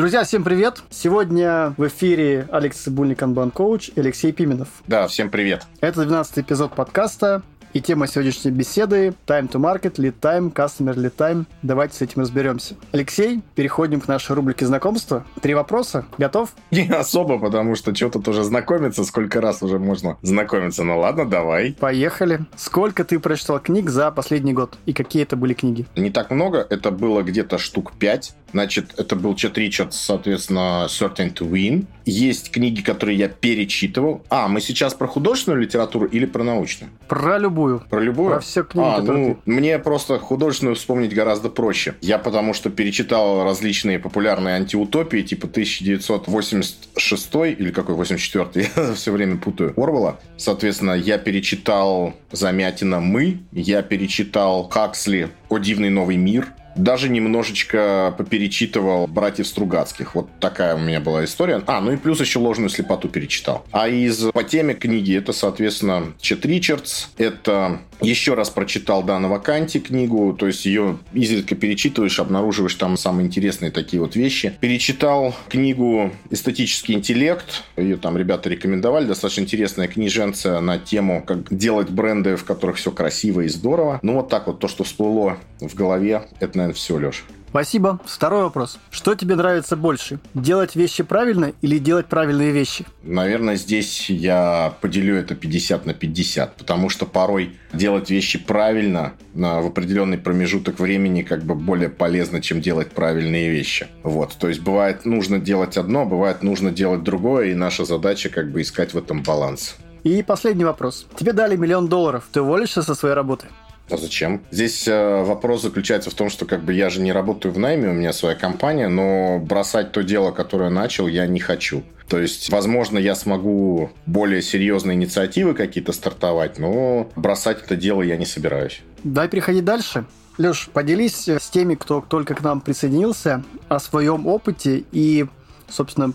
Друзья, всем привет! Сегодня в эфире Алекс Цибульник, Канбан Коуч и Алексей Пименов. Да, всем привет. Это 12 эпизод подкаста и тема сегодняшней беседы – Time to Market, Lead Time, Customer Lead Time. Давайте с этим разберемся. Алексей, переходим к нашей рубрике знакомства. Три вопроса. Готов? Не особо, потому что что тут уже знакомиться, сколько раз уже можно знакомиться. Ну ладно, давай. Поехали. Сколько ты прочитал книг за последний год? И какие это были книги? Не так много, это было где-то штук пять. Значит, это был Чет Ричардс, соответственно, Certain to Win. Есть книги, которые я перечитывал. А, мы сейчас про художественную литературу или про научную? Про любую. Про любую? Про все книги, а, ну, ты... Мне просто художественную вспомнить гораздо проще. Я потому что перечитал различные популярные антиутопии, типа 1986 или какой, 84 я все время путаю, Орвала. Соответственно, я перечитал Замятина «Мы», я перечитал Хаксли «О дивный новый мир», даже немножечко поперечитывал «Братьев Стругацких». Вот такая у меня была история. А, ну и плюс еще «Ложную слепоту» перечитал. А из по теме книги это, соответственно, Чет Ричардс. Это еще раз прочитал Данова Канти книгу, то есть ее изредка перечитываешь, обнаруживаешь там самые интересные такие вот вещи. Перечитал книгу «Эстетический интеллект», ее там ребята рекомендовали, достаточно интересная книженция на тему, как делать бренды, в которых все красиво и здорово. Ну вот так вот, то, что всплыло в голове, это, наверное, все, Леш. Спасибо. Второй вопрос. Что тебе нравится больше? Делать вещи правильно или делать правильные вещи? Наверное, здесь я поделю это 50 на 50, потому что порой делать вещи правильно в определенный промежуток времени как бы более полезно, чем делать правильные вещи. Вот. То есть бывает нужно делать одно, бывает нужно делать другое, и наша задача как бы искать в этом баланс. И последний вопрос. Тебе дали миллион долларов. Ты уволишься со своей работы? А зачем? Здесь э, вопрос заключается в том, что как бы я же не работаю в найме, у меня своя компания, но бросать то дело, которое начал, я не хочу. То есть, возможно, я смогу более серьезные инициативы какие-то стартовать, но бросать это дело я не собираюсь. Дай переходить дальше. Леш, поделись с теми, кто только к нам присоединился, о своем опыте и, собственно,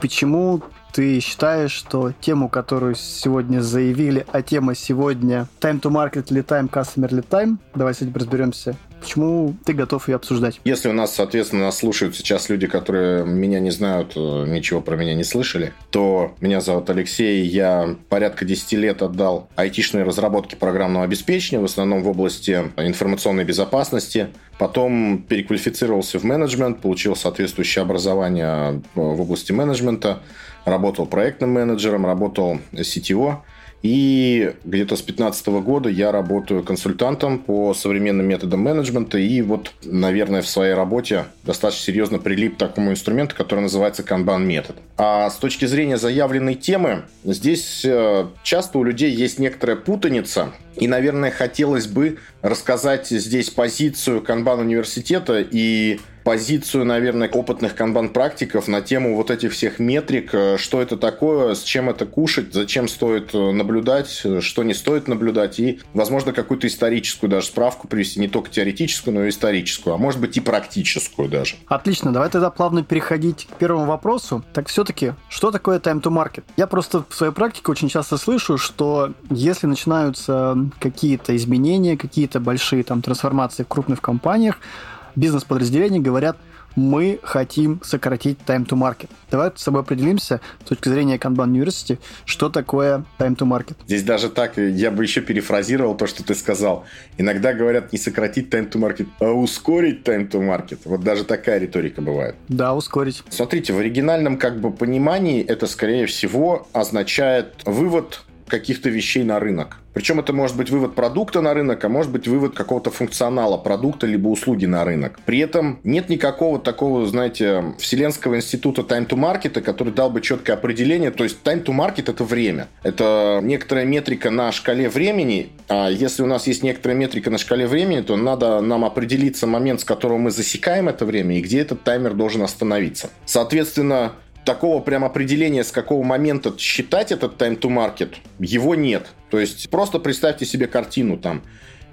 почему ты считаешь, что тему, которую сегодня заявили, а тема сегодня Time to Market или Time Customer или Time, давай с этим разберемся. Почему ты готов ее обсуждать? Если у нас, соответственно, нас слушают сейчас люди, которые меня не знают, э, ничего про меня не слышали, то меня зовут Алексей, я порядка 10 лет отдал айтишной разработке программного обеспечения, в основном в области информационной безопасности. Потом переквалифицировался в менеджмент, получил соответствующее образование э, в области менеджмента, работал проектным менеджером, работал CTO. И где-то с 2015 года я работаю консультантом по современным методам менеджмента. И вот, наверное, в своей работе достаточно серьезно прилип к такому инструменту, который называется Kanban метод. А с точки зрения заявленной темы, здесь э, часто у людей есть некоторая путаница. И, наверное, хотелось бы рассказать здесь позицию Kanban университета и позицию, наверное, опытных канбан-практиков на тему вот этих всех метрик, э, что это такое, с чем это кушать, зачем стоит э, наблюдать, э, что не стоит наблюдать, и, возможно, какую-то историческую даже справку привести, не только теоретическую, но и историческую, а может быть и практическую даже. Отлично, давай тогда плавно переходить к первому вопросу. Так все-таки, что такое time to market? Я просто в своей практике очень часто слышу, что если начинаются какие-то изменения, какие-то большие там трансформации в крупных компаниях, бизнес-подразделения говорят, мы хотим сократить time to market. Давай с собой определимся с точки зрения Kanban University, что такое time to market. Здесь даже так, я бы еще перефразировал то, что ты сказал. Иногда говорят не сократить time to market, а ускорить time to market. Вот даже такая риторика бывает. Да, ускорить. Смотрите, в оригинальном как бы понимании это, скорее всего, означает вывод каких-то вещей на рынок. Причем это может быть вывод продукта на рынок, а может быть вывод какого-то функционала продукта либо услуги на рынок. При этом нет никакого такого, знаете, Вселенского института time to market, который дал бы четкое определение. То есть time to market это время. Это некоторая метрика на шкале времени. А если у нас есть некоторая метрика на шкале времени, то надо нам определиться момент, с которого мы засекаем это время и где этот таймер должен остановиться. Соответственно, такого прям определения, с какого момента считать этот time to market, его нет. То есть просто представьте себе картину там.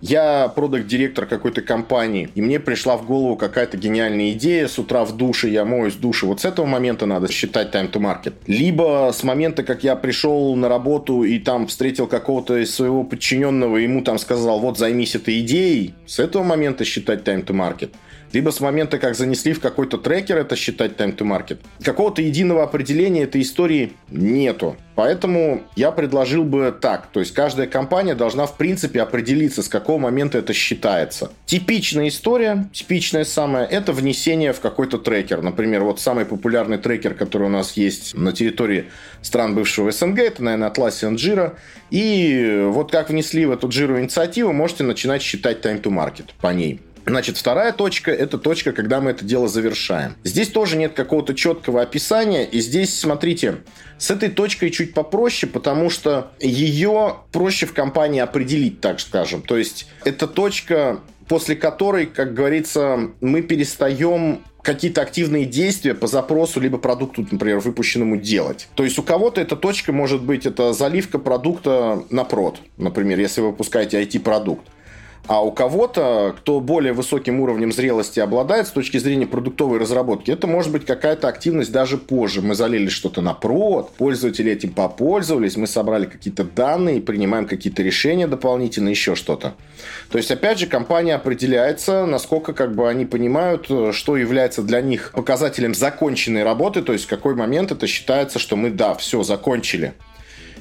я продакт-директор какой-то компании, и мне пришла в голову какая-то гениальная идея, с утра в душе я моюсь в душе, вот с этого момента надо считать time to market. Либо с момента, как я пришел на работу и там встретил какого-то из своего подчиненного, ему там сказал, вот займись этой идеей, с этого момента считать time to market либо с момента, как занесли в какой-то трекер, это считать time to market. Какого-то единого определения этой истории нету. Поэтому я предложил бы так. То есть каждая компания должна в принципе определиться, с какого момента это считается. Типичная история, типичная самая, это внесение в какой-то трекер. Например, вот самый популярный трекер, который у нас есть на территории стран бывшего СНГ, это, наверное, Atlassian Jira. И вот как внесли в эту Jira инициативу, можете начинать считать time to market по ней. Значит, вторая точка – это точка, когда мы это дело завершаем. Здесь тоже нет какого-то четкого описания, и здесь, смотрите, с этой точкой чуть попроще, потому что ее проще в компании определить, так скажем. То есть, это точка, после которой, как говорится, мы перестаем какие-то активные действия по запросу либо продукту, например, выпущенному делать. То есть у кого-то эта точка может быть это заливка продукта на прод, например, если вы выпускаете IT-продукт. А у кого-то, кто более высоким уровнем зрелости обладает с точки зрения продуктовой разработки, это может быть какая-то активность даже позже. Мы залили что-то на прод, пользователи этим попользовались, мы собрали какие-то данные, принимаем какие-то решения дополнительно, еще что-то. То есть, опять же, компания определяется, насколько как бы они понимают, что является для них показателем законченной работы, то есть в какой момент это считается, что мы, да, все, закончили.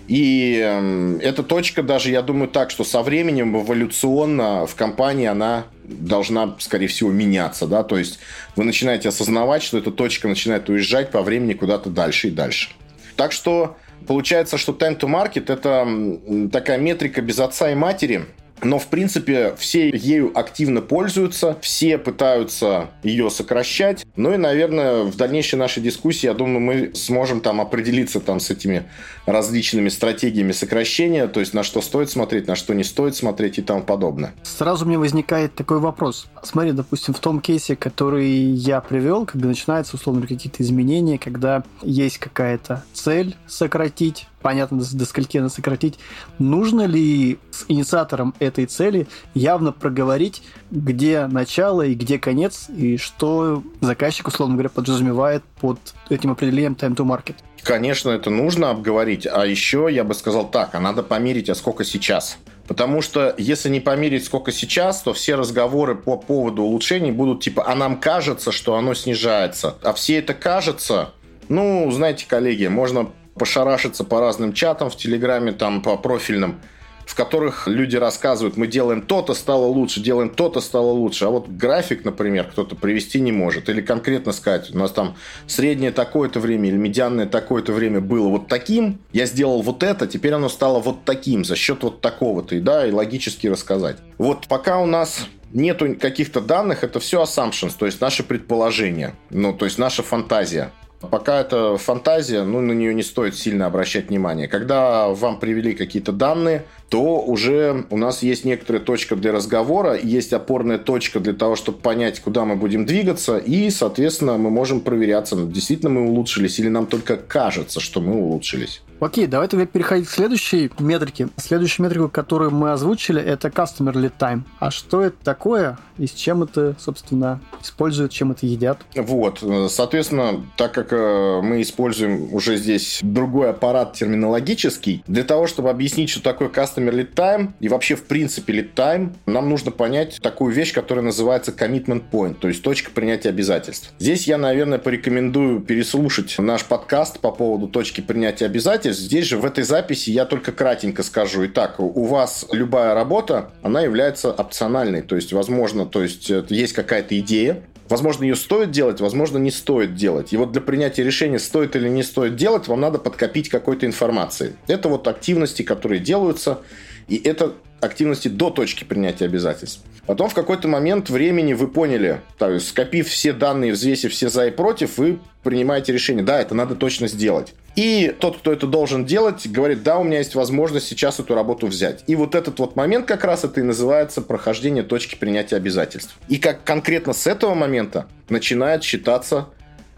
И э, эта точка даже, я думаю, так, что со временем эволюционно в компании она должна, скорее всего, меняться, да, то есть вы начинаете осознавать, что эта точка начинает уезжать по времени куда-то дальше и дальше. Так что получается, что time to market это такая метрика без отца и матери, но, в принципе, все ею активно пользуются, все пытаются ее сокращать. Ну и, наверное, в дальнейшей нашей дискуссии, я думаю, мы сможем там определиться там с этими различными стратегиями сокращения, то есть на что стоит смотреть, на что не стоит смотреть и тому подобное. Сразу мне возникает такой вопрос. Смотри, допустим, в том кейсе, который я привел, когда начинаются, условно, какие-то изменения, когда есть какая-то цель сократить понятно, до, скольки надо сократить. Нужно ли с инициатором этой цели явно проговорить, где начало и где конец, и что заказчик, условно говоря, подразумевает под этим определением time to market? Конечно, это нужно обговорить. А еще я бы сказал так, а надо померить, а сколько сейчас. Потому что если не померить, сколько сейчас, то все разговоры по поводу улучшений будут типа, а нам кажется, что оно снижается. А все это кажется, ну, знаете, коллеги, можно пошарашиться по разным чатам в Телеграме, там по профильным, в которых люди рассказывают, мы делаем то-то, стало лучше, делаем то-то, стало лучше. А вот график, например, кто-то привести не может. Или конкретно сказать, у нас там среднее такое-то время или медианное такое-то время было вот таким, я сделал вот это, теперь оно стало вот таким за счет вот такого-то. И да, и логически рассказать. Вот пока у нас нету каких-то данных, это все assumptions, то есть наши предположения, ну, то есть наша фантазия. Пока это фантазия, ну, на нее не стоит сильно обращать внимание. Когда вам привели какие-то данные, то уже у нас есть некоторая точка для разговора, есть опорная точка для того, чтобы понять, куда мы будем двигаться, и, соответственно, мы можем проверяться, действительно мы улучшились или нам только кажется, что мы улучшились. Окей, давай тогда переходить к следующей метрике. Следующую метрику, которую мы озвучили, это Customer Lead Time. А что это такое и с чем это, собственно, используют, чем это едят? Вот, соответственно, так как э, мы используем уже здесь другой аппарат терминологический, для того, чтобы объяснить, что такое Customer Lead Time и вообще, в принципе, Lead Time, нам нужно понять такую вещь, которая называется Commitment Point, то есть точка принятия обязательств. Здесь я, наверное, порекомендую переслушать наш подкаст по поводу точки принятия обязательств, здесь же в этой записи я только кратенько скажу. Итак, у вас любая работа, она является опциональной. То есть, возможно, то есть есть какая-то идея, Возможно, ее стоит делать, возможно, не стоит делать. И вот для принятия решения, стоит или не стоит делать, вам надо подкопить какой-то информации. Это вот активности, которые делаются, и это активности до точки принятия обязательств. Потом в какой-то момент времени вы поняли, то есть скопив все данные, взвесив все за и против, вы принимаете решение, да, это надо точно сделать. И тот, кто это должен делать, говорит, да, у меня есть возможность сейчас эту работу взять. И вот этот вот момент как раз это и называется прохождение точки принятия обязательств. И как конкретно с этого момента начинает считаться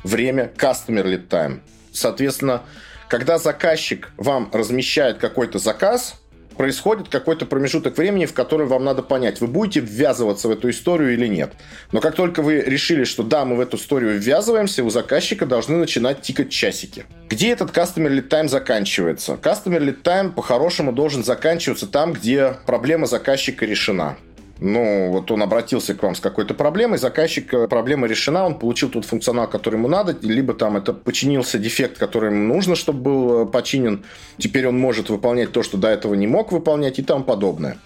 время customer lead time. Соответственно, когда заказчик вам размещает какой-то заказ, происходит какой-то промежуток времени, в который вам надо понять, вы будете ввязываться в эту историю или нет. Но как только вы решили, что да, мы в эту историю ввязываемся, у заказчика должны начинать тикать часики. Где этот Customer Lead Time заканчивается? Customer Lead Time по-хорошему должен заканчиваться там, где проблема заказчика решена. Ну, вот он обратился к вам с какой-то проблемой, заказчик, э, проблема решена, он получил тот функционал, который ему надо, либо там это починился дефект, который ему нужно, чтобы был э, починен, теперь он может выполнять то, что до этого не мог выполнять и тому подобное.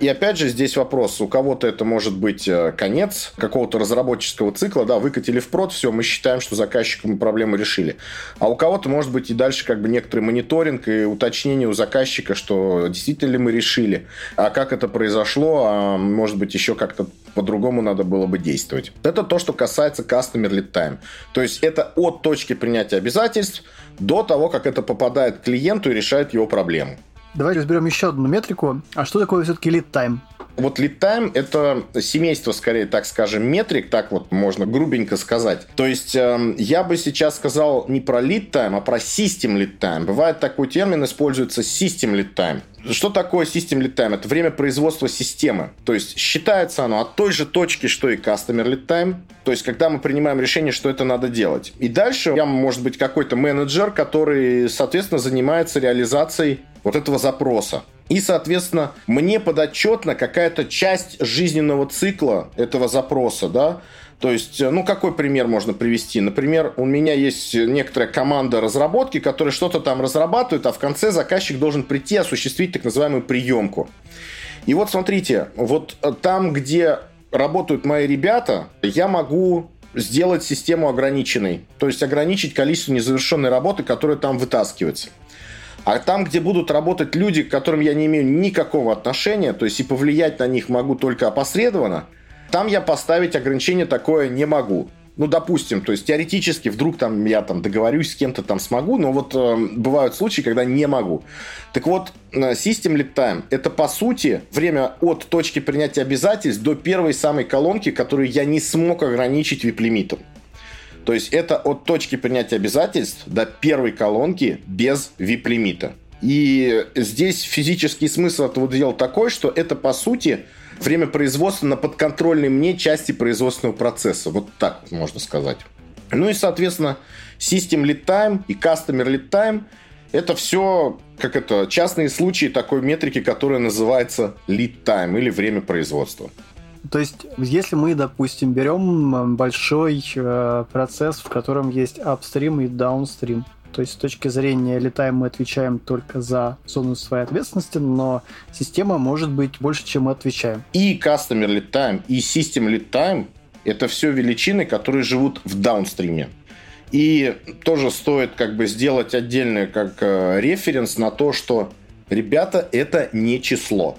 И опять же здесь вопрос, у кого-то это может быть э, конец какого-то разработческого цикла, да, выкатили в прод, все, мы считаем, что заказчикам проблемы решили. А у кого-то может быть и дальше как бы некоторый мониторинг и уточнение у заказчика, что действительно ли мы решили, а как это произошло, а может быть еще как-то по-другому надо было бы действовать. Это то, что касается Customer Lead Time. То есть это от точки принятия обязательств до того, как это попадает к клиенту и решает его проблему. Давай разберем еще одну метрику. А что такое все-таки lead time? Вот time – это семейство, скорее, так скажем, метрик, так вот можно грубенько сказать. То есть э, я бы сейчас сказал не про time, а про lead time. Бывает такой термин, используется lead time. Что такое System Lead Time? Это время производства системы. То есть считается оно от той же точки, что и Customer Lead Time. То есть когда мы принимаем решение, что это надо делать. И дальше я, может быть, какой-то менеджер, который, соответственно, занимается реализацией вот этого запроса. И, соответственно, мне подотчетна какая-то часть жизненного цикла этого запроса, да, то есть, э, ну, какой пример можно привести? Например, у меня есть некоторая команда разработки, которая что-то там разрабатывает, а в конце заказчик должен прийти осуществить так называемую приемку. И вот смотрите, вот э, там, где работают мои ребята, я могу сделать систему ограниченной. То есть ограничить количество незавершенной работы, которая там вытаскивается. А там, где будут работать люди, к которым я не имею никакого отношения, то есть и повлиять на них могу только опосредованно, там я поставить ограничение такое не могу. Ну, допустим, то есть теоретически вдруг там я там договорюсь с кем-то там смогу, но вот э, бывают случаи, когда не могу. Так вот, э, System Lead Time – это, по сути, время от точки принятия обязательств до первой самой колонки, которую я не смог ограничить вип-лимитом. То есть это от точки принятия обязательств до первой колонки без VIP-лимита. И здесь физический смысл этого дела такой, что это, по сути, время производства на подконтрольной мне части производственного процесса. Вот так можно сказать. Ну и, соответственно, System Lead Time и Customer Lead Time – это все, как это, частные случаи такой метрики, которая называется Lead Time или время производства. То есть, если мы, допустим, берем большой э, процесс, в котором есть upstream и downstream, то есть с точки зрения летаем мы отвечаем только за зону своей ответственности, но система может быть больше, чем мы отвечаем. И Customer Time, и System Time – это все величины, которые живут в даунстриме. И тоже стоит как бы сделать отдельный как э, референс на то, что ребята, это не число.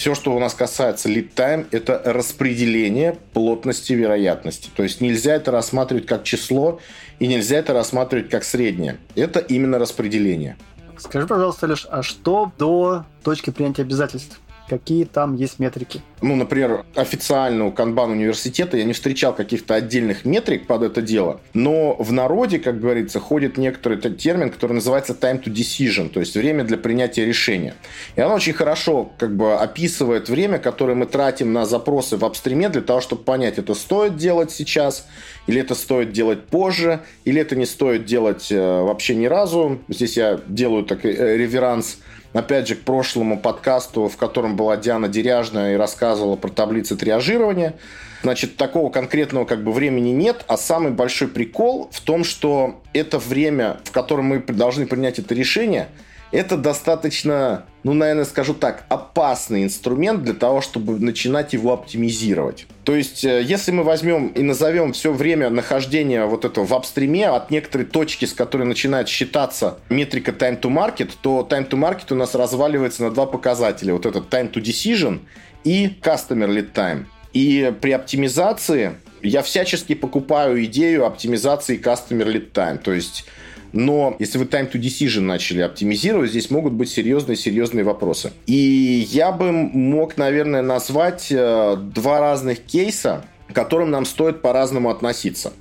Все, что у нас касается lead time, это распределение плотности вероятности. То есть нельзя это рассматривать как число и нельзя это рассматривать как среднее. Это именно распределение. Скажи, пожалуйста, лишь, а что до точки принятия обязательств? Какие там есть метрики. Ну, например, официально у Канбан университета я не встречал каких-то отдельных метрик под это дело, но в народе, как говорится, ходит некоторый термин, который называется time to decision, то есть время для принятия решения. И оно очень хорошо как бы описывает время, которое мы тратим на запросы в апстриме для того, чтобы понять, это стоит делать сейчас, или это стоит делать позже, или это не стоит делать э, вообще ни разу. Здесь я делаю такой э, реверанс опять же, к прошлому подкасту, в котором была Диана Деряжная и рассказывала про таблицы триажирования. Значит, такого конкретного как бы времени нет, а самый большой прикол в том, что это время, в котором мы должны принять это решение – это достаточно, ну, наверное, скажу так, опасный инструмент для того, чтобы начинать его оптимизировать. То есть, э, если мы возьмем и назовем все время нахождения вот этого в апстриме от некоторой точки, с которой начинает считаться метрика time to market, то time to market у нас разваливается на два показателя. Вот этот time to decision и customer lead time. И при оптимизации я всячески покупаю идею оптимизации customer lead time. То есть но если вы time to decision начали оптимизировать, здесь могут быть серьезные-серьезные вопросы. И я бы мог, наверное, назвать э, два разных кейса, к которым нам стоит по-разному относиться.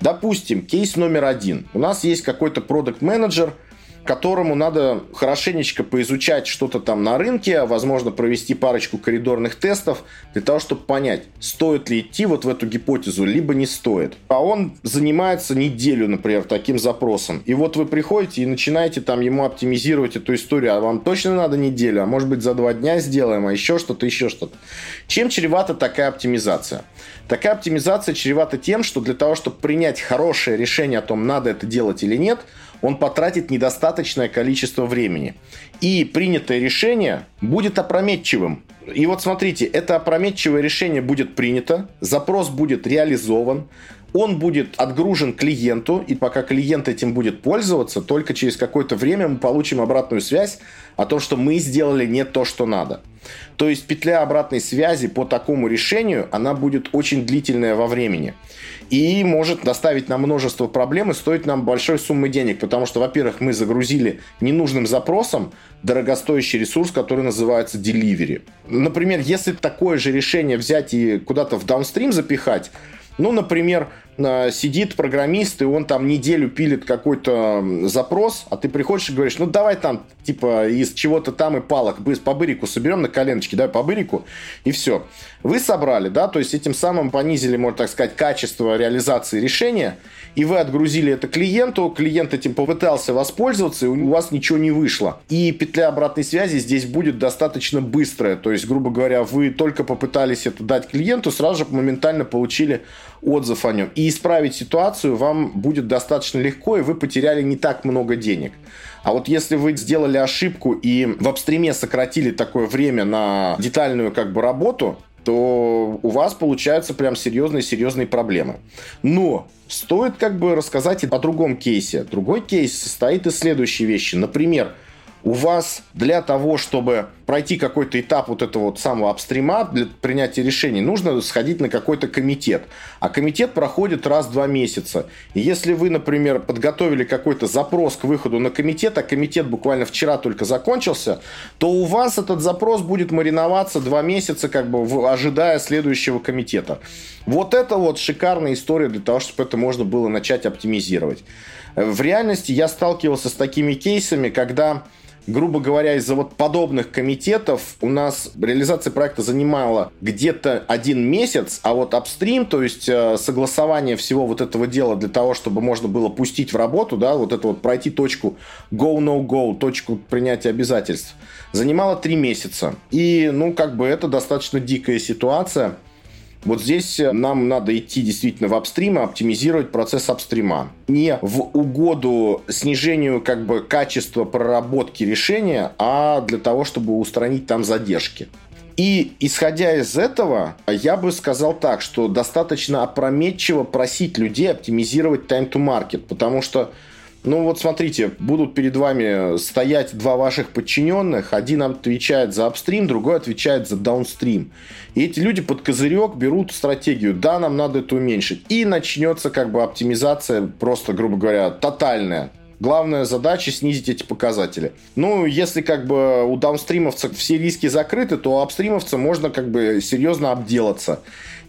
Допустим, кейс номер один. У нас есть какой-то продукт менеджер которому надо хорошенечко поизучать что-то там на рынке, возможно, провести парочку коридорных тестов для того, чтобы понять, стоит ли идти вот в эту гипотезу, либо не стоит. А он занимается неделю, например, таким запросом. И вот вы приходите и начинаете там ему оптимизировать эту историю, а вам точно надо неделю, а может быть за два дня сделаем, а еще что-то, еще что-то. Чем чревата такая оптимизация? Такая оптимизация чревата тем, что для того, чтобы принять хорошее решение о том, надо это делать или нет, он потратит недостаточное количество времени. И принятое решение будет опрометчивым. И вот смотрите, это опрометчивое решение будет принято, запрос будет реализован, он будет отгружен клиенту, и пока клиент этим будет пользоваться, только через какое-то время мы получим обратную связь о том, что мы сделали не то, что надо. То есть петля обратной связи по такому решению, она будет очень длительная во времени. И может доставить нам множество проблем и стоить нам большой суммы денег. Потому что, во-первых, мы загрузили ненужным запросом дорогостоящий ресурс, который называется delivery. Например, если такое же решение взять и куда-то в даунстрим запихать, ну, например, сидит программист, и он там неделю пилит какой-то запрос, а ты приходишь и говоришь, ну, давай там, типа, из чего-то там и палок по бырику соберем на коленочке, давай по бырику, и все. Вы собрали, да, то есть этим самым понизили, можно так сказать, качество реализации решения, и вы отгрузили это клиенту, клиент этим попытался воспользоваться, и у вас ничего не вышло. И петля обратной связи здесь будет достаточно быстрая, то есть, грубо говоря, вы только попытались это дать клиенту, сразу же моментально получили отзыв о нем. И исправить ситуацию вам будет достаточно легко, и вы потеряли не так много денег. А вот если вы сделали ошибку и в апстриме сократили такое время на детальную как бы работу, то у вас получаются прям серьезные-серьезные проблемы. Но стоит как бы рассказать и о другом кейсе. Другой кейс состоит из следующей вещи. Например, у вас для того, чтобы пройти какой-то этап вот этого вот самого апстрима для принятия решений, нужно сходить на какой-то комитет. А комитет проходит раз в два месяца. И если вы, например, подготовили какой-то запрос к выходу на комитет, а комитет буквально вчера только закончился, то у вас этот запрос будет мариноваться два месяца, как бы ожидая следующего комитета. Вот это вот шикарная история для того, чтобы это можно было начать оптимизировать. В реальности я сталкивался с такими кейсами, когда грубо говоря, из-за вот подобных комитетов у нас реализация проекта занимала где-то один месяц, а вот апстрим, то есть э, согласование всего вот этого дела для того, чтобы можно было пустить в работу, да, вот это вот пройти точку go-no-go, точку принятия обязательств, занимало три месяца. И, ну, как бы это достаточно дикая ситуация. Вот здесь э, нам надо идти действительно в апстрим и оптимизировать процесс апстрима. Не в угоду снижению как бы качества проработки решения, а для того, чтобы устранить там задержки. И исходя из этого, я бы сказал так, что достаточно опрометчиво просить людей оптимизировать time to market, потому что ну вот смотрите, будут перед вами стоять два ваших подчиненных, один отвечает за апстрим, другой отвечает за даунстрим. И эти люди под козырек берут стратегию, да, нам надо это уменьшить. И начнется как бы оптимизация просто, грубо говоря, тотальная. Главная задача снизить эти показатели. Ну, если как бы у даунстримовцев все риски закрыты, то у апстримовца можно как бы серьезно обделаться.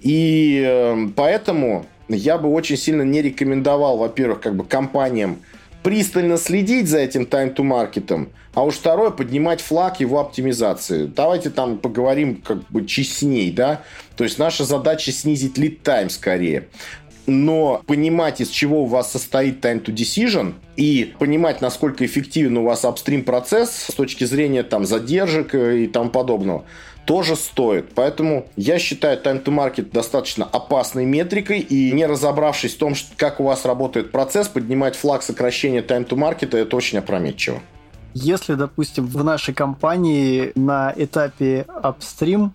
И э, поэтому я бы очень сильно не рекомендовал, во-первых, как бы компаниям пристально следить за этим time-to-маркетом, а уж второе, поднимать флаг его оптимизации. Давайте там поговорим как бы честней, да? То есть наша задача снизить lead time скорее. Но понимать, из чего у вас состоит time to decision, и понимать, насколько эффективен у вас апстрим процесс с точки зрения там задержек и тому подобного, тоже стоит. Поэтому я считаю time to market достаточно опасной метрикой и не разобравшись в том, как у вас работает процесс, поднимать флаг сокращения time to market, это очень опрометчиво. Если, допустим, в нашей компании на этапе upstream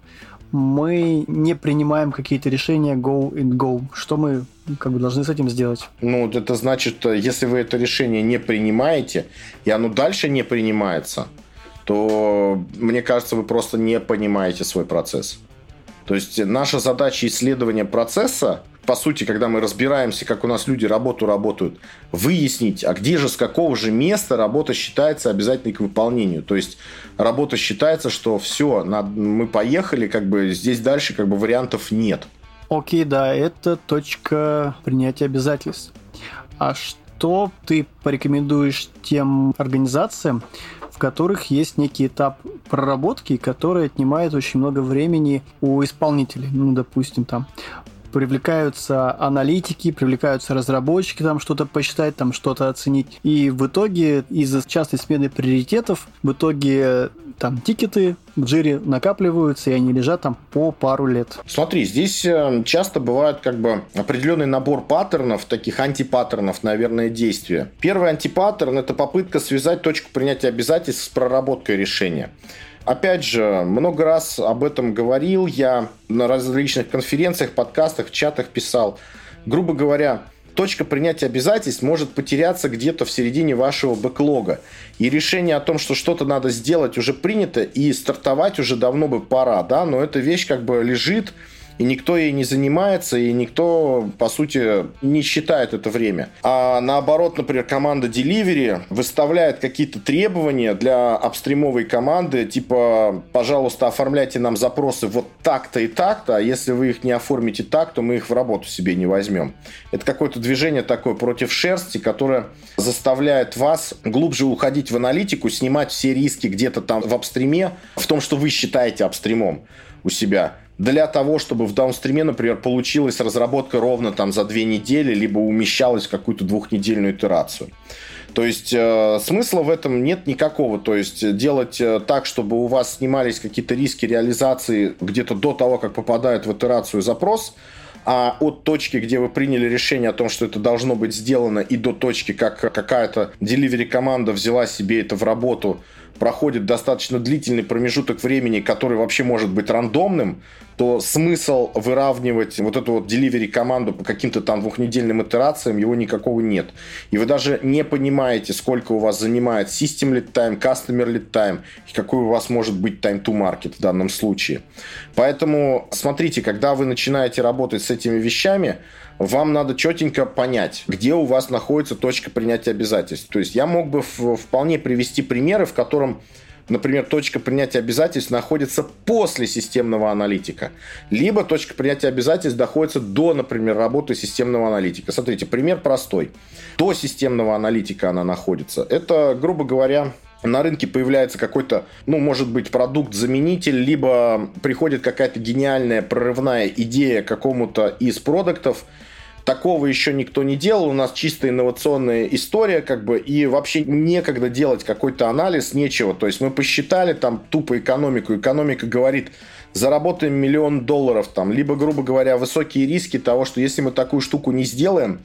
мы не принимаем какие-то решения go and go, что мы как бы должны с этим сделать? Ну, это значит, если вы это решение не принимаете, и оно дальше не принимается, то, мне кажется, вы просто не понимаете свой процесс. То есть наша задача исследования процесса, по сути, когда мы разбираемся, как у нас люди работу работают, выяснить, а где же, с какого же места работа считается обязательной к выполнению. То есть работа считается, что все, мы поехали, как бы здесь дальше как бы вариантов нет. Окей, да, это точка принятия обязательств. А что ты порекомендуешь тем организациям, в которых есть некий этап проработки, который отнимает очень много времени у исполнителей. Ну, допустим, там привлекаются аналитики, привлекаются разработчики, там что-то посчитать, там что-то оценить. И в итоге из-за частой смены приоритетов, в итоге там тикеты в джире накапливаются, и они лежат там по пару лет. Смотри, здесь э, часто бывает как бы определенный набор паттернов, таких антипаттернов, наверное, действия. Первый антипаттерн – это попытка связать точку принятия обязательств с проработкой решения. Опять же, много раз об этом говорил я на различных конференциях, подкастах, чатах писал. Грубо говоря, точка принятия обязательств может потеряться где-то в середине вашего бэклога. И решение о том, что что-то надо сделать, уже принято, и стартовать уже давно бы пора, да, но эта вещь как бы лежит, и никто ей не занимается, и никто, по сути, не считает это время. А наоборот, например, команда Delivery выставляет какие-то требования для апстримовой команды, типа, пожалуйста, оформляйте нам запросы вот так-то и так-то, а если вы их не оформите так, то мы их в работу себе не возьмем. Это какое-то движение такое против шерсти, которое заставляет вас глубже уходить в аналитику, снимать все риски где-то там в апстриме, в том, что вы считаете апстримом у себя для того, чтобы в даунстриме, например, получилась разработка ровно там за две недели, либо умещалась в какую-то двухнедельную итерацию. То есть э, смысла в этом нет никакого. То есть делать э, так, чтобы у вас снимались какие-то риски реализации где-то до того, как попадает в итерацию запрос, а от точки, где вы приняли решение о том, что это должно быть сделано, и до точки, как какая-то delivery команда взяла себе это в работу, проходит достаточно длительный промежуток времени, который вообще может быть рандомным, то смысл выравнивать вот эту вот delivery команду по каким-то там двухнедельным итерациям его никакого нет. И вы даже не понимаете, сколько у вас занимает system lead time, customer lead time и какой у вас может быть time to market в данном случае. Поэтому смотрите, когда вы начинаете работать с этими вещами, вам надо четенько понять, где у вас находится точка принятия обязательств. То есть я мог бы вполне привести примеры, в котором например, точка принятия обязательств находится после системного аналитика, либо точка принятия обязательств находится до, например, работы системного аналитика. Смотрите, пример простой. До системного аналитика она находится. Это, грубо говоря, на рынке появляется какой-то, ну, может быть, продукт-заменитель, либо приходит какая-то гениальная прорывная идея какому-то из продуктов, Такого еще никто не делал. У нас чисто инновационная история, как бы, и вообще некогда делать какой-то анализ, нечего. То есть мы посчитали там тупо экономику. Экономика говорит, заработаем миллион долларов там, либо, грубо говоря, высокие риски того, что если мы такую штуку не сделаем,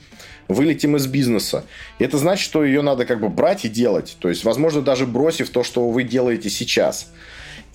вылетим из бизнеса. И это значит, что ее надо как бы брать и делать. То есть, возможно, даже бросив то, что вы делаете сейчас.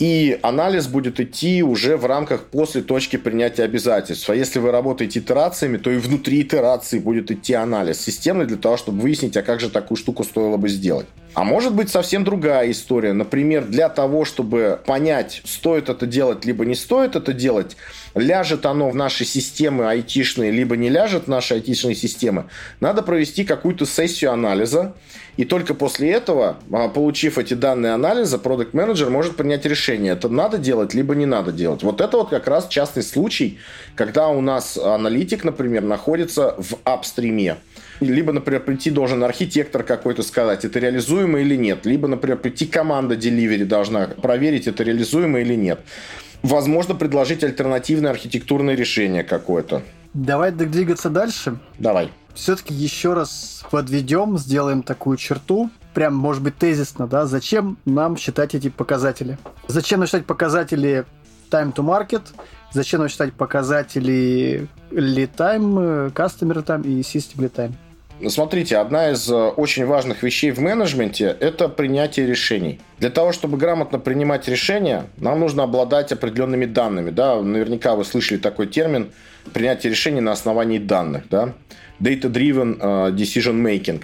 И анализ будет идти уже в рамках после точки принятия обязательств. А если вы работаете итерациями, то и внутри итерации будет идти анализ системный для того, чтобы выяснить, а как же такую штуку стоило бы сделать. А может быть совсем другая история. Например, для того, чтобы понять, стоит это делать, либо не стоит это делать, ляжет оно в наши системы айтишные, либо не ляжет в наши айтишные системы, надо провести какую-то сессию анализа. И только после этого, а, получив эти данные анализа, продукт менеджер может принять решение, это надо делать, либо не надо делать. Вот это вот как раз частный случай, когда у нас аналитик, например, находится в апстриме. Либо, например, прийти должен архитектор какой-то сказать, это реализуемо или нет. Либо, например, прийти команда delivery должна проверить, это реализуемо или нет. Возможно, предложить альтернативное архитектурное решение какое-то. Давай двигаться дальше. Давай. Все-таки еще раз подведем, сделаем такую черту. Прям, может быть, тезисно, да? Зачем нам считать эти показатели? Зачем нам считать показатели time to market? Зачем нам считать показатели lead time, customer time и system lead time? Смотрите, одна из э, очень важных вещей в менеджменте – это принятие решений. Для того, чтобы грамотно принимать решения, нам нужно обладать определенными данными. Да? Наверняка вы слышали такой термин – принятие решений на основании данных. Да? Data-driven э, decision making.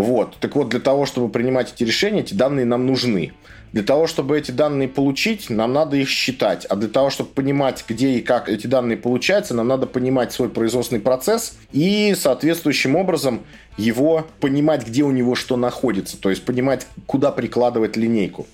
Вот. Так вот, для того, чтобы принимать эти решения, эти данные нам нужны. Для того, чтобы эти данные получить, нам надо их считать. А для того, чтобы понимать, где и как эти данные получаются, нам надо понимать свой производственный процесс и соответствующим образом его понимать, где у него что находится, то есть понимать, куда прикладывать линейку.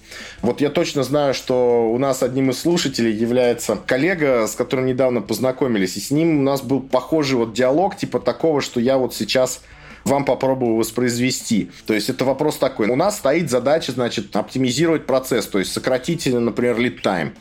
Вот я точно знаю, что у нас одним из слушателей является коллега, с которым недавно познакомились, и с ним у нас был похожий вот диалог, типа такого, что я вот сейчас вам попробую воспроизвести. То есть это вопрос такой. У нас стоит задача, значит, оптимизировать процесс, то есть сократить, например, lead time.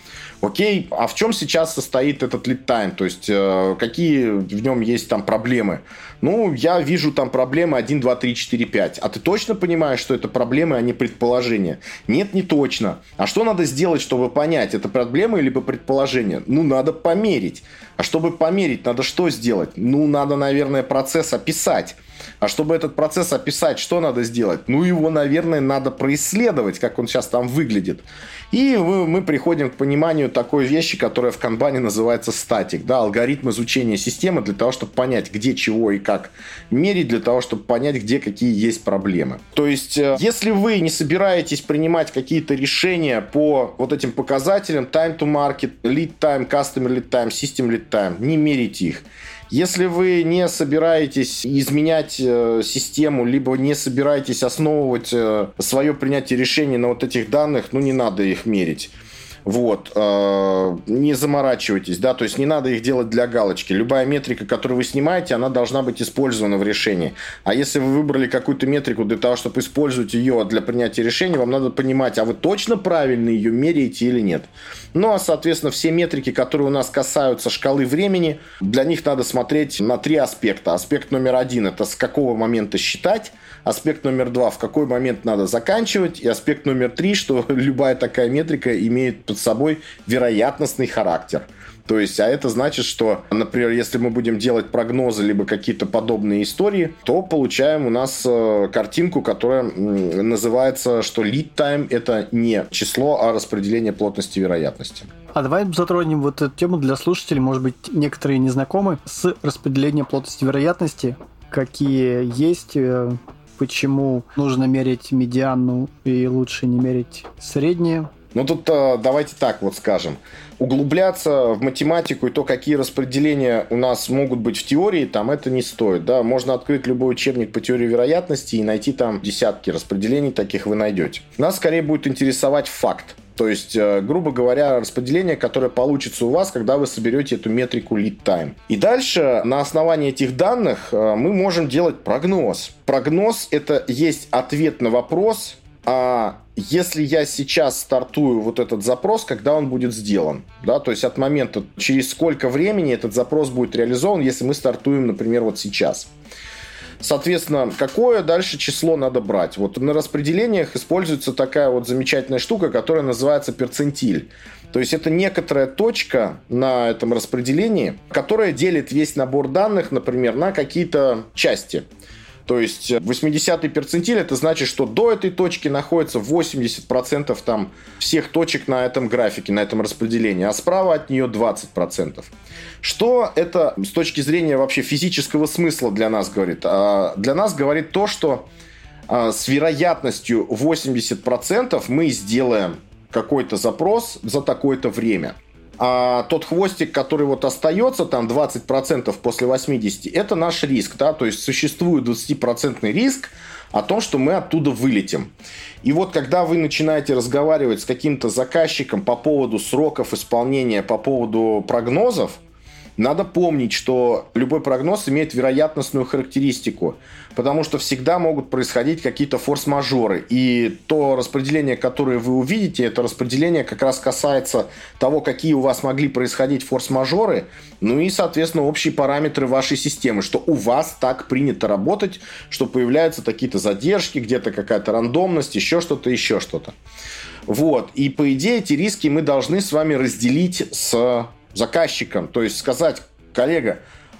Окей, а в чем сейчас состоит этот lead time? То есть э, какие в нем есть там проблемы? Ну, я вижу там проблемы 1, 2, 3, 4, 5. А ты точно понимаешь, что это проблемы, а не предположения? Нет, не точно. А что надо сделать, чтобы понять, это проблема или предположение? Ну, надо померить. А чтобы померить, надо что сделать? Ну, надо, наверное, процесс описать. А чтобы этот процесс описать, что надо сделать? Ну, его, наверное, надо происследовать, как он сейчас там выглядит. И мы приходим к пониманию такой вещи, которая в канбане называется статик, да, алгоритм изучения системы для того, чтобы понять, где чего и как мерить, для того, чтобы понять, где какие есть проблемы. То есть, э, если вы не собираетесь принимать какие-то решения по вот этим показателям, time to market, lead time, customer lead time, system lead time, не мерите их. Если вы не собираетесь изменять э, систему, либо не собираетесь основывать э, свое принятие решений на вот этих данных, ну не надо их мерить. Вот. Э, не заморачивайтесь, да, то есть не надо их делать для галочки. Любая метрика, которую вы снимаете, она должна быть использована в решении. А если вы выбрали какую-то метрику для того, чтобы использовать ее для принятия решения, вам надо понимать, а вы точно правильно ее меряете или нет. Ну, а, соответственно, все метрики, которые у нас касаются шкалы времени, для них надо смотреть на три аспекта. Аспект номер один – это с какого момента считать, Аспект номер два, в какой момент надо заканчивать. И аспект номер три, что любая такая метрика имеет под собой вероятностный характер. То есть, а это значит, что, например, если мы будем делать прогнозы либо какие-то подобные истории, то получаем у нас э, картинку, которая называется, что lead time это не число, а распределение плотности вероятности. А давай затронем вот эту тему для слушателей, может быть, некоторые не знакомы с распределением плотности вероятности, какие есть э, почему нужно мерить медиану и лучше не мерить среднее. Ну тут э, давайте так вот скажем. Углубляться в математику и то, какие распределения у нас могут быть в теории, там это не стоит. Да? Можно открыть любой учебник по теории вероятности и найти там десятки распределений, таких вы найдете. Нас скорее будет интересовать факт. То есть, э, грубо говоря, распределение, которое получится у вас, когда вы соберете эту метрику lead time. И дальше на основании этих данных э, мы можем делать прогноз. Прогноз это есть ответ на вопрос, а если я сейчас стартую вот этот запрос, когда он будет сделан, да, то есть от момента, через сколько времени этот запрос будет реализован, если мы стартуем, например, вот сейчас. Соответственно, какое дальше число надо брать? Вот на распределениях используется такая вот замечательная штука, которая называется перцентиль. То есть это некоторая точка на этом распределении, которая делит весь набор данных, например, на какие-то части. То есть 80-й перцентиль это значит, что до этой точки находится 80% там всех точек на этом графике, на этом распределении, а справа от нее 20%. Что это с точки зрения вообще физического смысла для нас говорит? А, для нас говорит то, что а, с вероятностью 80% мы сделаем какой-то запрос за такое-то время а тот хвостик, который вот остается, там 20% после 80%, это наш риск, да, то есть существует 20% риск о том, что мы оттуда вылетим. И вот когда вы начинаете разговаривать с каким-то заказчиком по поводу сроков исполнения, по поводу прогнозов, надо помнить, что любой прогноз имеет вероятностную характеристику, потому что всегда могут происходить какие-то форс-мажоры. И то распределение, которое вы увидите, это распределение как раз касается того, какие у вас могли происходить форс-мажоры, ну и, соответственно, общие параметры вашей системы, что у вас так принято работать, что появляются какие-то задержки, где-то какая-то рандомность, еще что-то, еще что-то. Вот. И, по идее, эти риски мы должны с вами разделить с заказчиком, то есть сказать, коллега,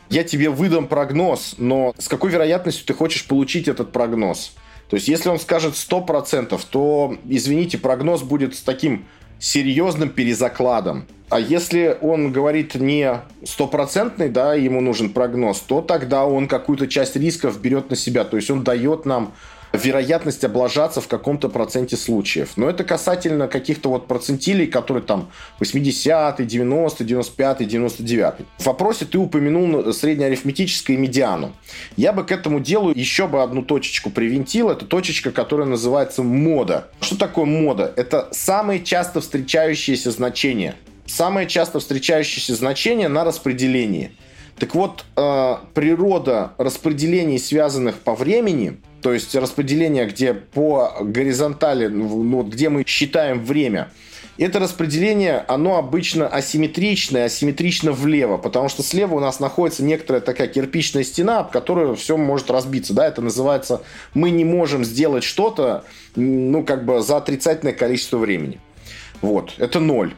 я тебе выдам прогноз, но с какой вероятностью ты хочешь получить этот прогноз? То есть, если он скажет 100%, то, извините, прогноз будет с таким серьезным перезакладом. А если он говорит не стопроцентный, да, ему нужен прогноз, то тогда он какую-то часть рисков берет на себя. То есть он дает нам вероятность облажаться в каком-то проценте случаев. Но это касательно каких-то вот процентилей, которые там 80, 90, 95, 99. В вопросе ты упомянул среднеарифметическое медиану. Я бы к этому делу еще бы одну точечку привинтил. Это точечка, которая называется мода. Что такое мода? Это самые часто встречающиеся значения. Самое часто встречающееся значение на распределении – Так вот, э, природа распределений, связанных по времени, то есть распределение, где по горизонтали, ну, где мы считаем время, это распределение, оно обычно асимметричное, асимметрично влево, потому что слева у нас находится некоторая такая кирпичная стена, об которую все может разбиться. Да? Это называется, мы не можем сделать что-то, ну, как бы за отрицательное количество времени. Вот, это ноль.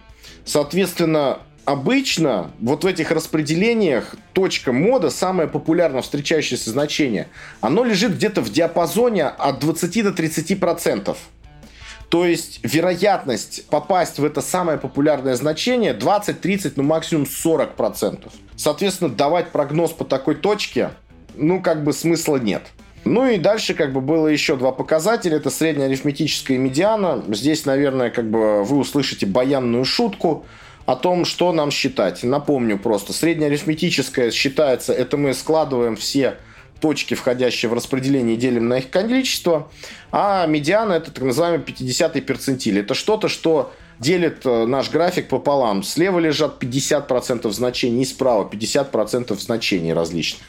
Соответственно, обычно вот в этих распределениях точка мода, самое популярно встречающееся значение, оно лежит где-то в диапазоне от 20 до 30 процентов. То есть вероятность попасть в это самое популярное значение 20, 30, ну максимум 40 процентов. Соответственно, давать прогноз по такой точке, ну как бы смысла нет. Ну и дальше как бы было еще два показателя. Это средняя арифметическая медиана. Здесь, наверное, как бы вы услышите баянную шутку о том, что нам считать. Напомню просто, средняя арифметическая считается, это мы складываем все точки, входящие в распределение, делим на их количество, а медиана это так называемый 50-й перцентиль. Это что-то, что делит э, наш график пополам. Слева лежат 50% значений, и справа 50% значений различных.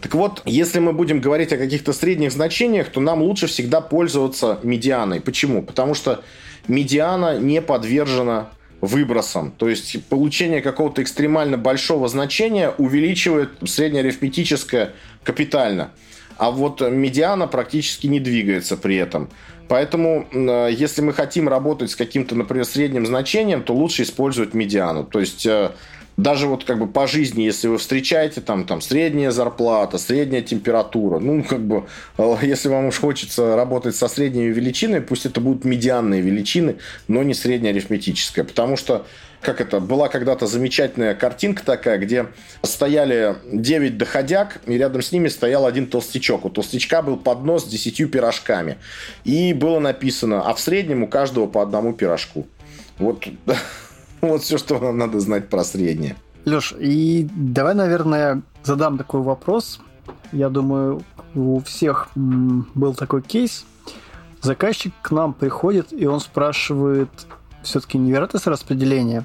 Так вот, если мы будем говорить о каких-то средних значениях, то нам лучше всегда пользоваться медианой. Почему? Потому что медиана не подвержена выбросом. То есть получение какого-то экстремально большого значения увеличивает среднеарифметическое капитально. А вот медиана практически не двигается при этом. Поэтому, э, если мы хотим работать с каким-то, например, средним значением, то лучше использовать медиану. То есть э, даже вот как бы по жизни, если вы встречаете там, там средняя зарплата, средняя температура, ну, как бы, э, если вам уж хочется работать со средними величинами, пусть это будут медианные величины, но не среднеарифметическая, потому что как это, была когда-то замечательная картинка такая, где стояли 9 доходяг, и рядом с ними стоял один толстячок. У толстячка был поднос с 10 пирожками. И было написано, а в среднем у каждого по одному пирожку. Вот Вот все, что нам надо знать про среднее. Леш, и давай, наверное, задам такой вопрос. Я думаю, у всех был такой кейс. Заказчик к нам приходит, и он спрашивает все-таки невероятность распределения,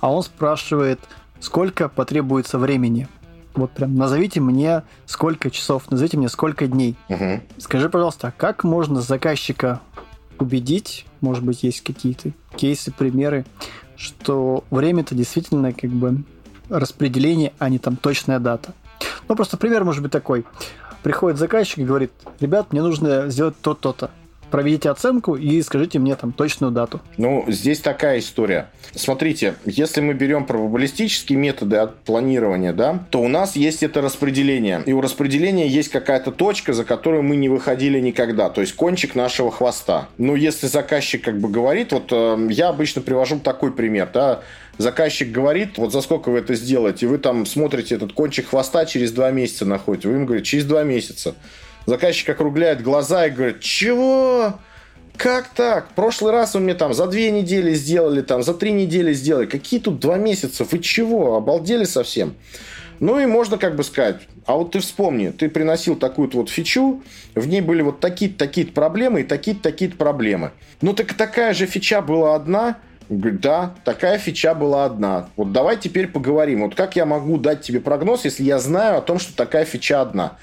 а он спрашивает, сколько потребуется времени. Вот прям назовите мне сколько часов, назовите мне сколько дней. Угу. Скажи, пожалуйста, а как можно заказчика убедить, может быть, есть какие-то кейсы, примеры, что время-то действительно как бы распределение, а не там точная дата. Ну, просто пример может быть такой. Приходит заказчик и говорит, ребят, мне нужно сделать то-то-то проведите оценку и скажите мне там точную дату. Ну, здесь такая история. Смотрите, если мы берем пробабилистические методы от планирования, да, то у нас есть это распределение. И у распределения есть какая-то точка, за которую мы не выходили никогда. То есть кончик нашего хвоста. Ну, если заказчик как бы говорит, вот э, я обычно привожу такой пример, да, заказчик говорит, вот за сколько вы это сделаете, вы там смотрите этот кончик хвоста через два месяца находите, вы ему говорите, через два месяца. Заказчик округляет глаза и говорит, чего? Как так? В прошлый раз вы мне там за две недели сделали, там за три недели сделали. Какие тут два месяца? Вы чего? Обалдели совсем? Ну и можно как бы сказать, а вот ты вспомни, ты приносил такую-то вот фичу, в ней были вот такие-то такие-то проблемы и такие-то такие-то проблемы. Ну так такая же фича была одна, Говорит, да, такая фича была одна. Вот давай теперь поговорим. Вот как я могу дать тебе прогноз, если я знаю о том, что такая фича одна?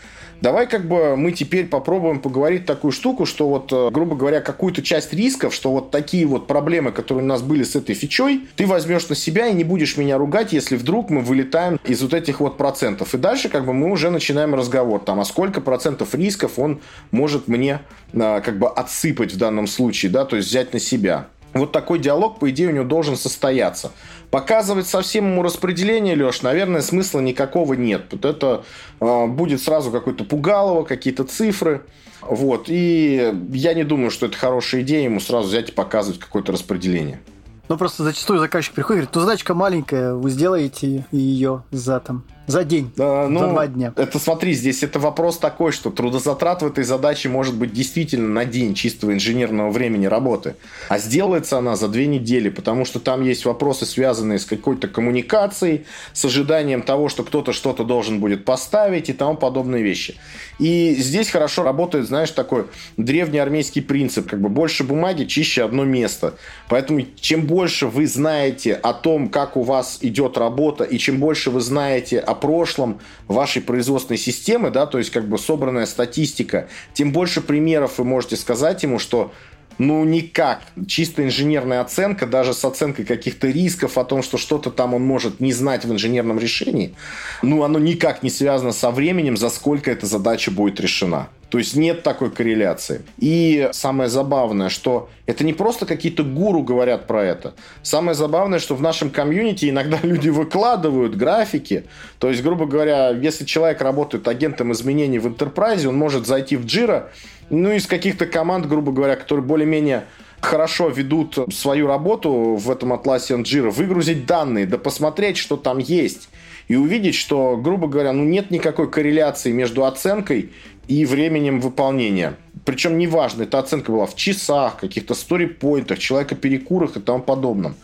Давай как бы мы теперь попробуем поговорить такую штуку, что вот, э, грубо говоря, какую-то часть рисков, что вот такие вот проблемы, которые у нас были с этой фичой, ты возьмешь на себя и не будешь меня ругать, если вдруг мы вылетаем из вот этих вот процентов. И дальше как бы мы уже начинаем разговор, там, а сколько процентов рисков он может мне э, как бы отсыпать в данном случае, да, то есть взять на себя. Вот такой диалог, по идее, у него должен состояться. Показывать совсем ему распределение, Леш, наверное, смысла никакого нет. Вот это э, будет сразу какое-то пугалово, какие-то цифры. Вот. И я не думаю, что это хорошая идея ему сразу взять и показывать какое-то распределение. Ну, просто зачастую заказчик приходит и говорит, ну, задачка маленькая, вы сделаете ее за там за день, да, ну, за два дня. Это смотри, здесь это вопрос такой, что трудозатрат в этой задаче может быть действительно на день чистого инженерного времени работы. А сделается она за две недели, потому что там есть вопросы, связанные с какой-то коммуникацией, с ожиданием того, что кто-то что-то должен будет поставить и тому подобные вещи. И здесь хорошо работает, знаешь, такой древний армейский принцип, как бы больше бумаги, чище одно место. Поэтому чем больше вы знаете о том, как у вас идет работа, и чем больше вы знаете о прошлом вашей производственной системы, да, то есть как бы собранная статистика, тем больше примеров вы можете сказать ему, что ну, никак. Чисто инженерная оценка, даже с оценкой каких-то рисков о том, что что-то там он может не знать в инженерном решении, ну, оно никак не связано со временем, за сколько эта задача будет решена. То есть нет такой корреляции. И самое забавное, что это не просто какие-то гуру говорят про это. Самое забавное, что в нашем комьюнити иногда люди выкладывают графики. То есть, грубо говоря, если человек работает агентом изменений в Enterprise, он может зайти в Jira ну, из каких-то команд, грубо говоря, которые более-менее хорошо ведут свою работу в этом атласе Jira, выгрузить данные, да посмотреть, что там есть, и увидеть, что, грубо говоря, ну нет никакой корреляции между оценкой и временем выполнения. Причем неважно, эта оценка была в часах, каких-то сторипоинтах, человека перекурах и тому подобном.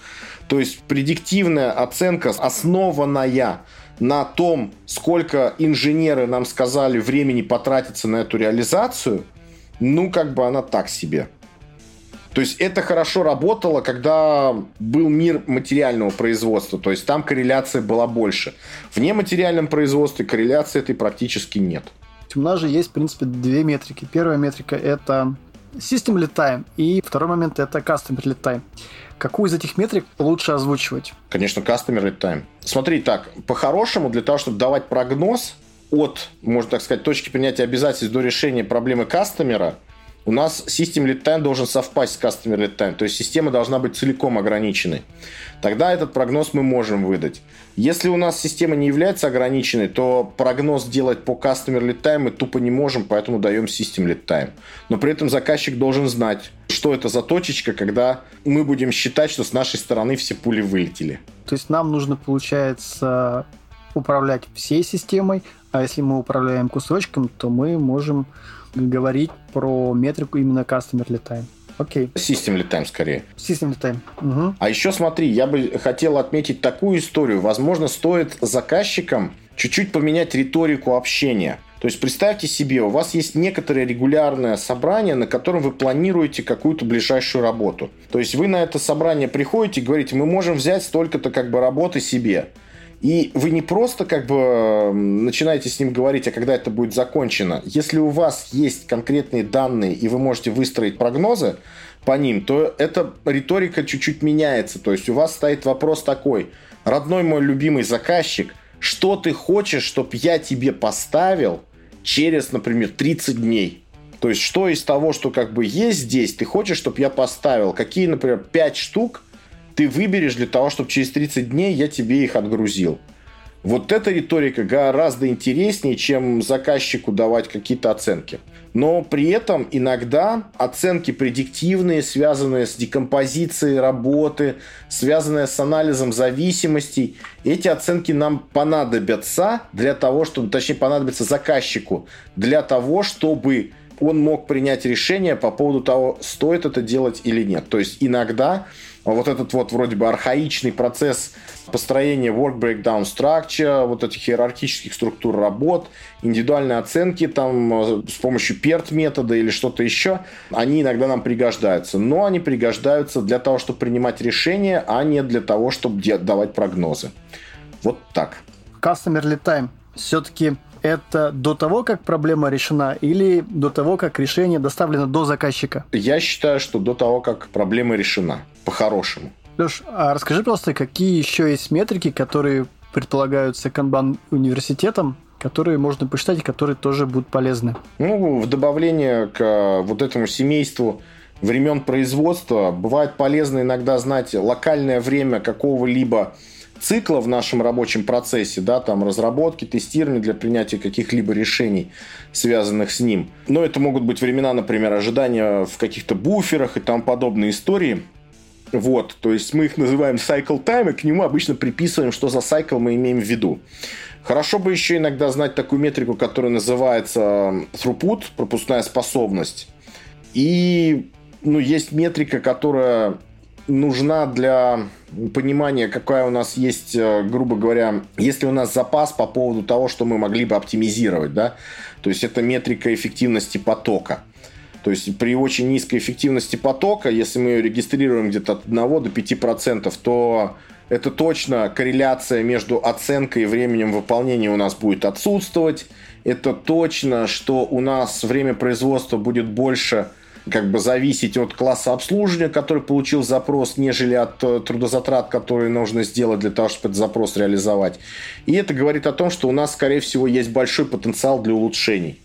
То есть предиктивная оценка, основанная на том, сколько инженеры нам сказали времени потратиться на эту реализацию – ну, как бы она так себе. То есть это хорошо работало, когда был мир материального производства, то есть там корреляция была больше. В нематериальном производстве корреляции этой практически нет. У нас же есть, в принципе, две метрики. Первая метрика – это System Lead Time, и второй момент – это Customer Lead Time. Какую из этих метрик лучше озвучивать? Конечно, Customer Lead Time. Смотри, так, по-хорошему, для того, чтобы давать прогноз, от, можно так сказать, точки принятия обязательств до решения проблемы кастомера, у нас System Lead Time должен совпасть с Customer Lead Time, то есть система должна быть целиком ограниченной. Тогда этот прогноз мы можем выдать. Если у нас система не является ограниченной, то прогноз делать по Customer Lead Time мы тупо не можем, поэтому даем System Lead Time. Но при этом заказчик должен знать, что это за точечка, когда мы будем считать, что с нашей стороны все пули вылетели. То есть нам нужно, получается, управлять всей системой, а если мы управляем кусочком, то мы можем говорить про метрику именно Customer Lead Time. Окей. System Lead Time скорее. System Lead Time. Угу. А еще смотри, я бы хотел отметить такую историю. Возможно, стоит заказчикам чуть-чуть поменять риторику общения. То есть представьте себе, у вас есть некоторое регулярное собрание, на котором вы планируете какую-то ближайшую работу. То есть вы на это собрание приходите и говорите, мы можем взять столько-то как бы работы себе. И вы не просто как бы начинаете с ним говорить, а когда это будет закончено. Если у вас есть конкретные данные, и вы можете выстроить прогнозы по ним, то эта риторика чуть-чуть меняется. То есть у вас стоит вопрос такой. Родной мой любимый заказчик, что ты хочешь, чтобы я тебе поставил через, например, 30 дней? То есть что из того, что как бы есть здесь, ты хочешь, чтобы я поставил? Какие, например, 5 штук – ты выберешь для того, чтобы через 30 дней я тебе их отгрузил. Вот эта риторика гораздо интереснее, чем заказчику давать какие-то оценки. Но при этом иногда оценки предиктивные, связанные с декомпозицией работы, связанные с анализом зависимостей, эти оценки нам понадобятся для того, чтобы, точнее, понадобятся заказчику, для того, чтобы он мог принять решение по поводу того, стоит это делать или нет. То есть иногда вот этот вот вроде бы архаичный процесс построения work breakdown structure, вот этих иерархических структур работ, индивидуальные оценки там э, с помощью PERT метода или что-то еще, они иногда нам пригождаются. Но они пригождаются для того, чтобы принимать решения, а не для того, чтобы давать прогнозы. Вот так. Customer lead time. Все-таки это до того, как проблема решена, или до того, как решение доставлено до заказчика? Я считаю, что до того, как проблема решена, по-хорошему. Леш, а расскажи просто, какие еще есть метрики, которые предполагаются канбан университетом, которые можно посчитать и которые тоже будут полезны? Ну, в добавление к вот этому семейству времен производства бывает полезно иногда знать локальное время какого-либо цикла в нашем рабочем процессе, да, там разработки, тестирования для принятия каких-либо решений, связанных с ним. Но это могут быть времена, например, ожидания в каких-то буферах и там подобные истории. Вот, то есть мы их называем cycle time, и к нему обычно приписываем, что за cycle мы имеем в виду. Хорошо бы еще иногда знать такую метрику, которая называется throughput, пропускная способность. И ну, есть метрика, которая нужна для понимания, какая у нас есть, э, грубо говоря, если у нас запас по поводу того, что мы могли бы оптимизировать, да, то есть это метрика эффективности потока. То есть при очень низкой эффективности потока, если мы ее регистрируем где-то от 1 до 5%, то Это точно корреляция между оценкой и временем выполнения у нас будет отсутствовать. Это точно, что у нас время производства будет больше как бы зависеть от класса обслуживания, который получил запрос, нежели от э, трудозатрат, которые нужно сделать для того, чтобы этот запрос реализовать. И это говорит о том, что у нас, скорее всего, есть большой потенциал для улучшений.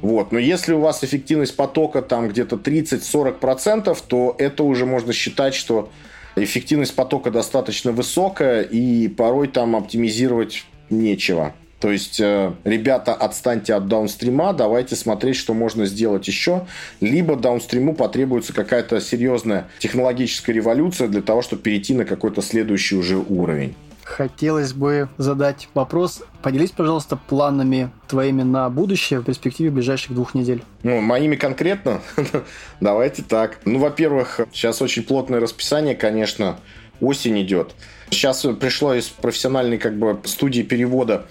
Вот. Но если у вас эффективность потока там где-то 30-40%, то это уже можно считать, что эффективность потока достаточно высокая, и порой там оптимизировать нечего. То есть, э, ребята, отстаньте от даунстрима, давайте смотреть, что можно сделать еще. Либо даунстриму потребуется какая-то серьезная технологическая революция для того, чтобы перейти на какой-то следующий уже уровень. Хотелось бы задать вопрос. Поделись, пожалуйста, планами твоими на будущее в перспективе ближайших двух недель. Ну, моими конкретно? Давайте так. Ну, во-первых, сейчас очень плотное расписание, конечно. Осень идет. Сейчас пришло из профессиональной как бы студии перевода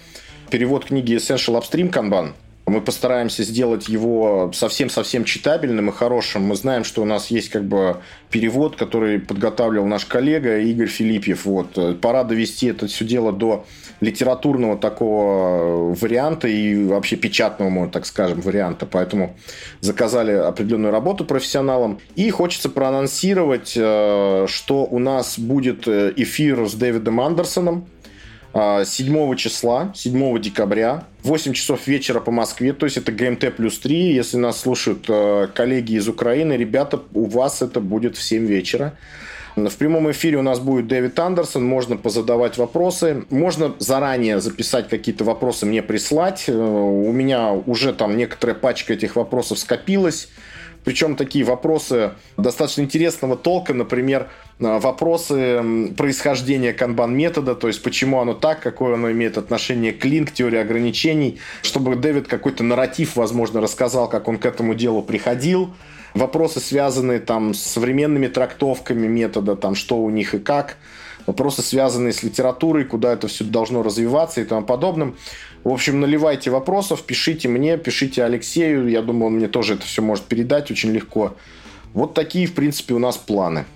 перевод книги Essential Upstream Kanban. Мы постараемся сделать его совсем-совсем читабельным и хорошим. Мы знаем, что у нас есть как бы перевод, который подготавливал наш коллега Игорь Филиппьев. Вот. Пора довести это все дело до литературного такого варианта и вообще печатного, так скажем, варианта. Поэтому заказали определенную работу профессионалам. И хочется проанонсировать, э, что у нас будет э, эфир с Дэвидом Андерсоном 7 числа, 7 декабря, 8 часов вечера по Москве, то есть это ГМТ плюс 3. Если нас слушают э, коллеги из Украины, ребята, у вас это будет в 7 вечера. В прямом эфире у нас будет Дэвид Андерсон, можно позадавать вопросы, можно заранее записать какие-то вопросы, мне прислать. Э, у меня уже там некоторая пачка этих вопросов скопилась. Причем такие вопросы достаточно интересного толка, например, э, вопросы происхождения канбан-метода, то есть почему оно так, какое оно имеет отношение к линк, теории ограничений, чтобы Дэвид какой-то нарратив, возможно, рассказал, как он к этому делу приходил, вопросы, связанные там с современными трактовками метода, там что у них и как, вопросы, связанные с литературой, куда это все должно развиваться и тому подобным. В общем, наливайте вопросов, пишите мне, пишите Алексею. Я думаю, он мне тоже это все может передать очень легко. Вот такие, в принципе, у нас планы.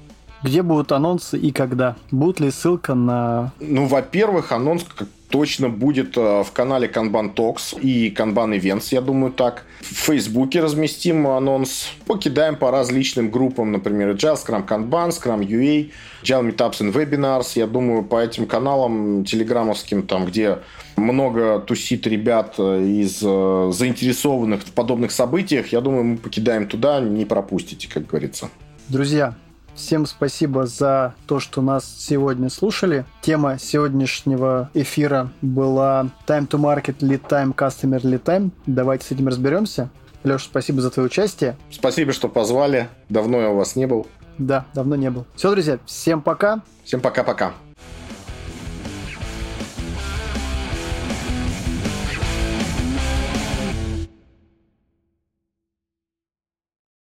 Где будут анонсы и когда? Будет ли ссылка на... Ну, во-первых, анонс точно будет э, в канале Kanban Talks и Kanban Events, я думаю, так. В Фейсбуке разместим анонс. Покидаем по различным группам, например, Agile, Scrum Kanban, Scrum UA, Agile Meetups and Webinars. Я думаю, по этим каналам телеграммовским, там, где много тусит ребят э, из э, заинтересованных в подобных событиях, я думаю, мы покидаем туда, не пропустите, как говорится. Друзья, Всем спасибо за то, что нас сегодня слушали. Тема сегодняшнего эфира была Time to Market, Lead Time, Customer Lead Time. Давайте с этим разберемся. Леша, спасибо за твое участие. Спасибо, что позвали. Давно я у вас не был. Да, давно не был. Все, друзья, всем пока. Всем пока-пока.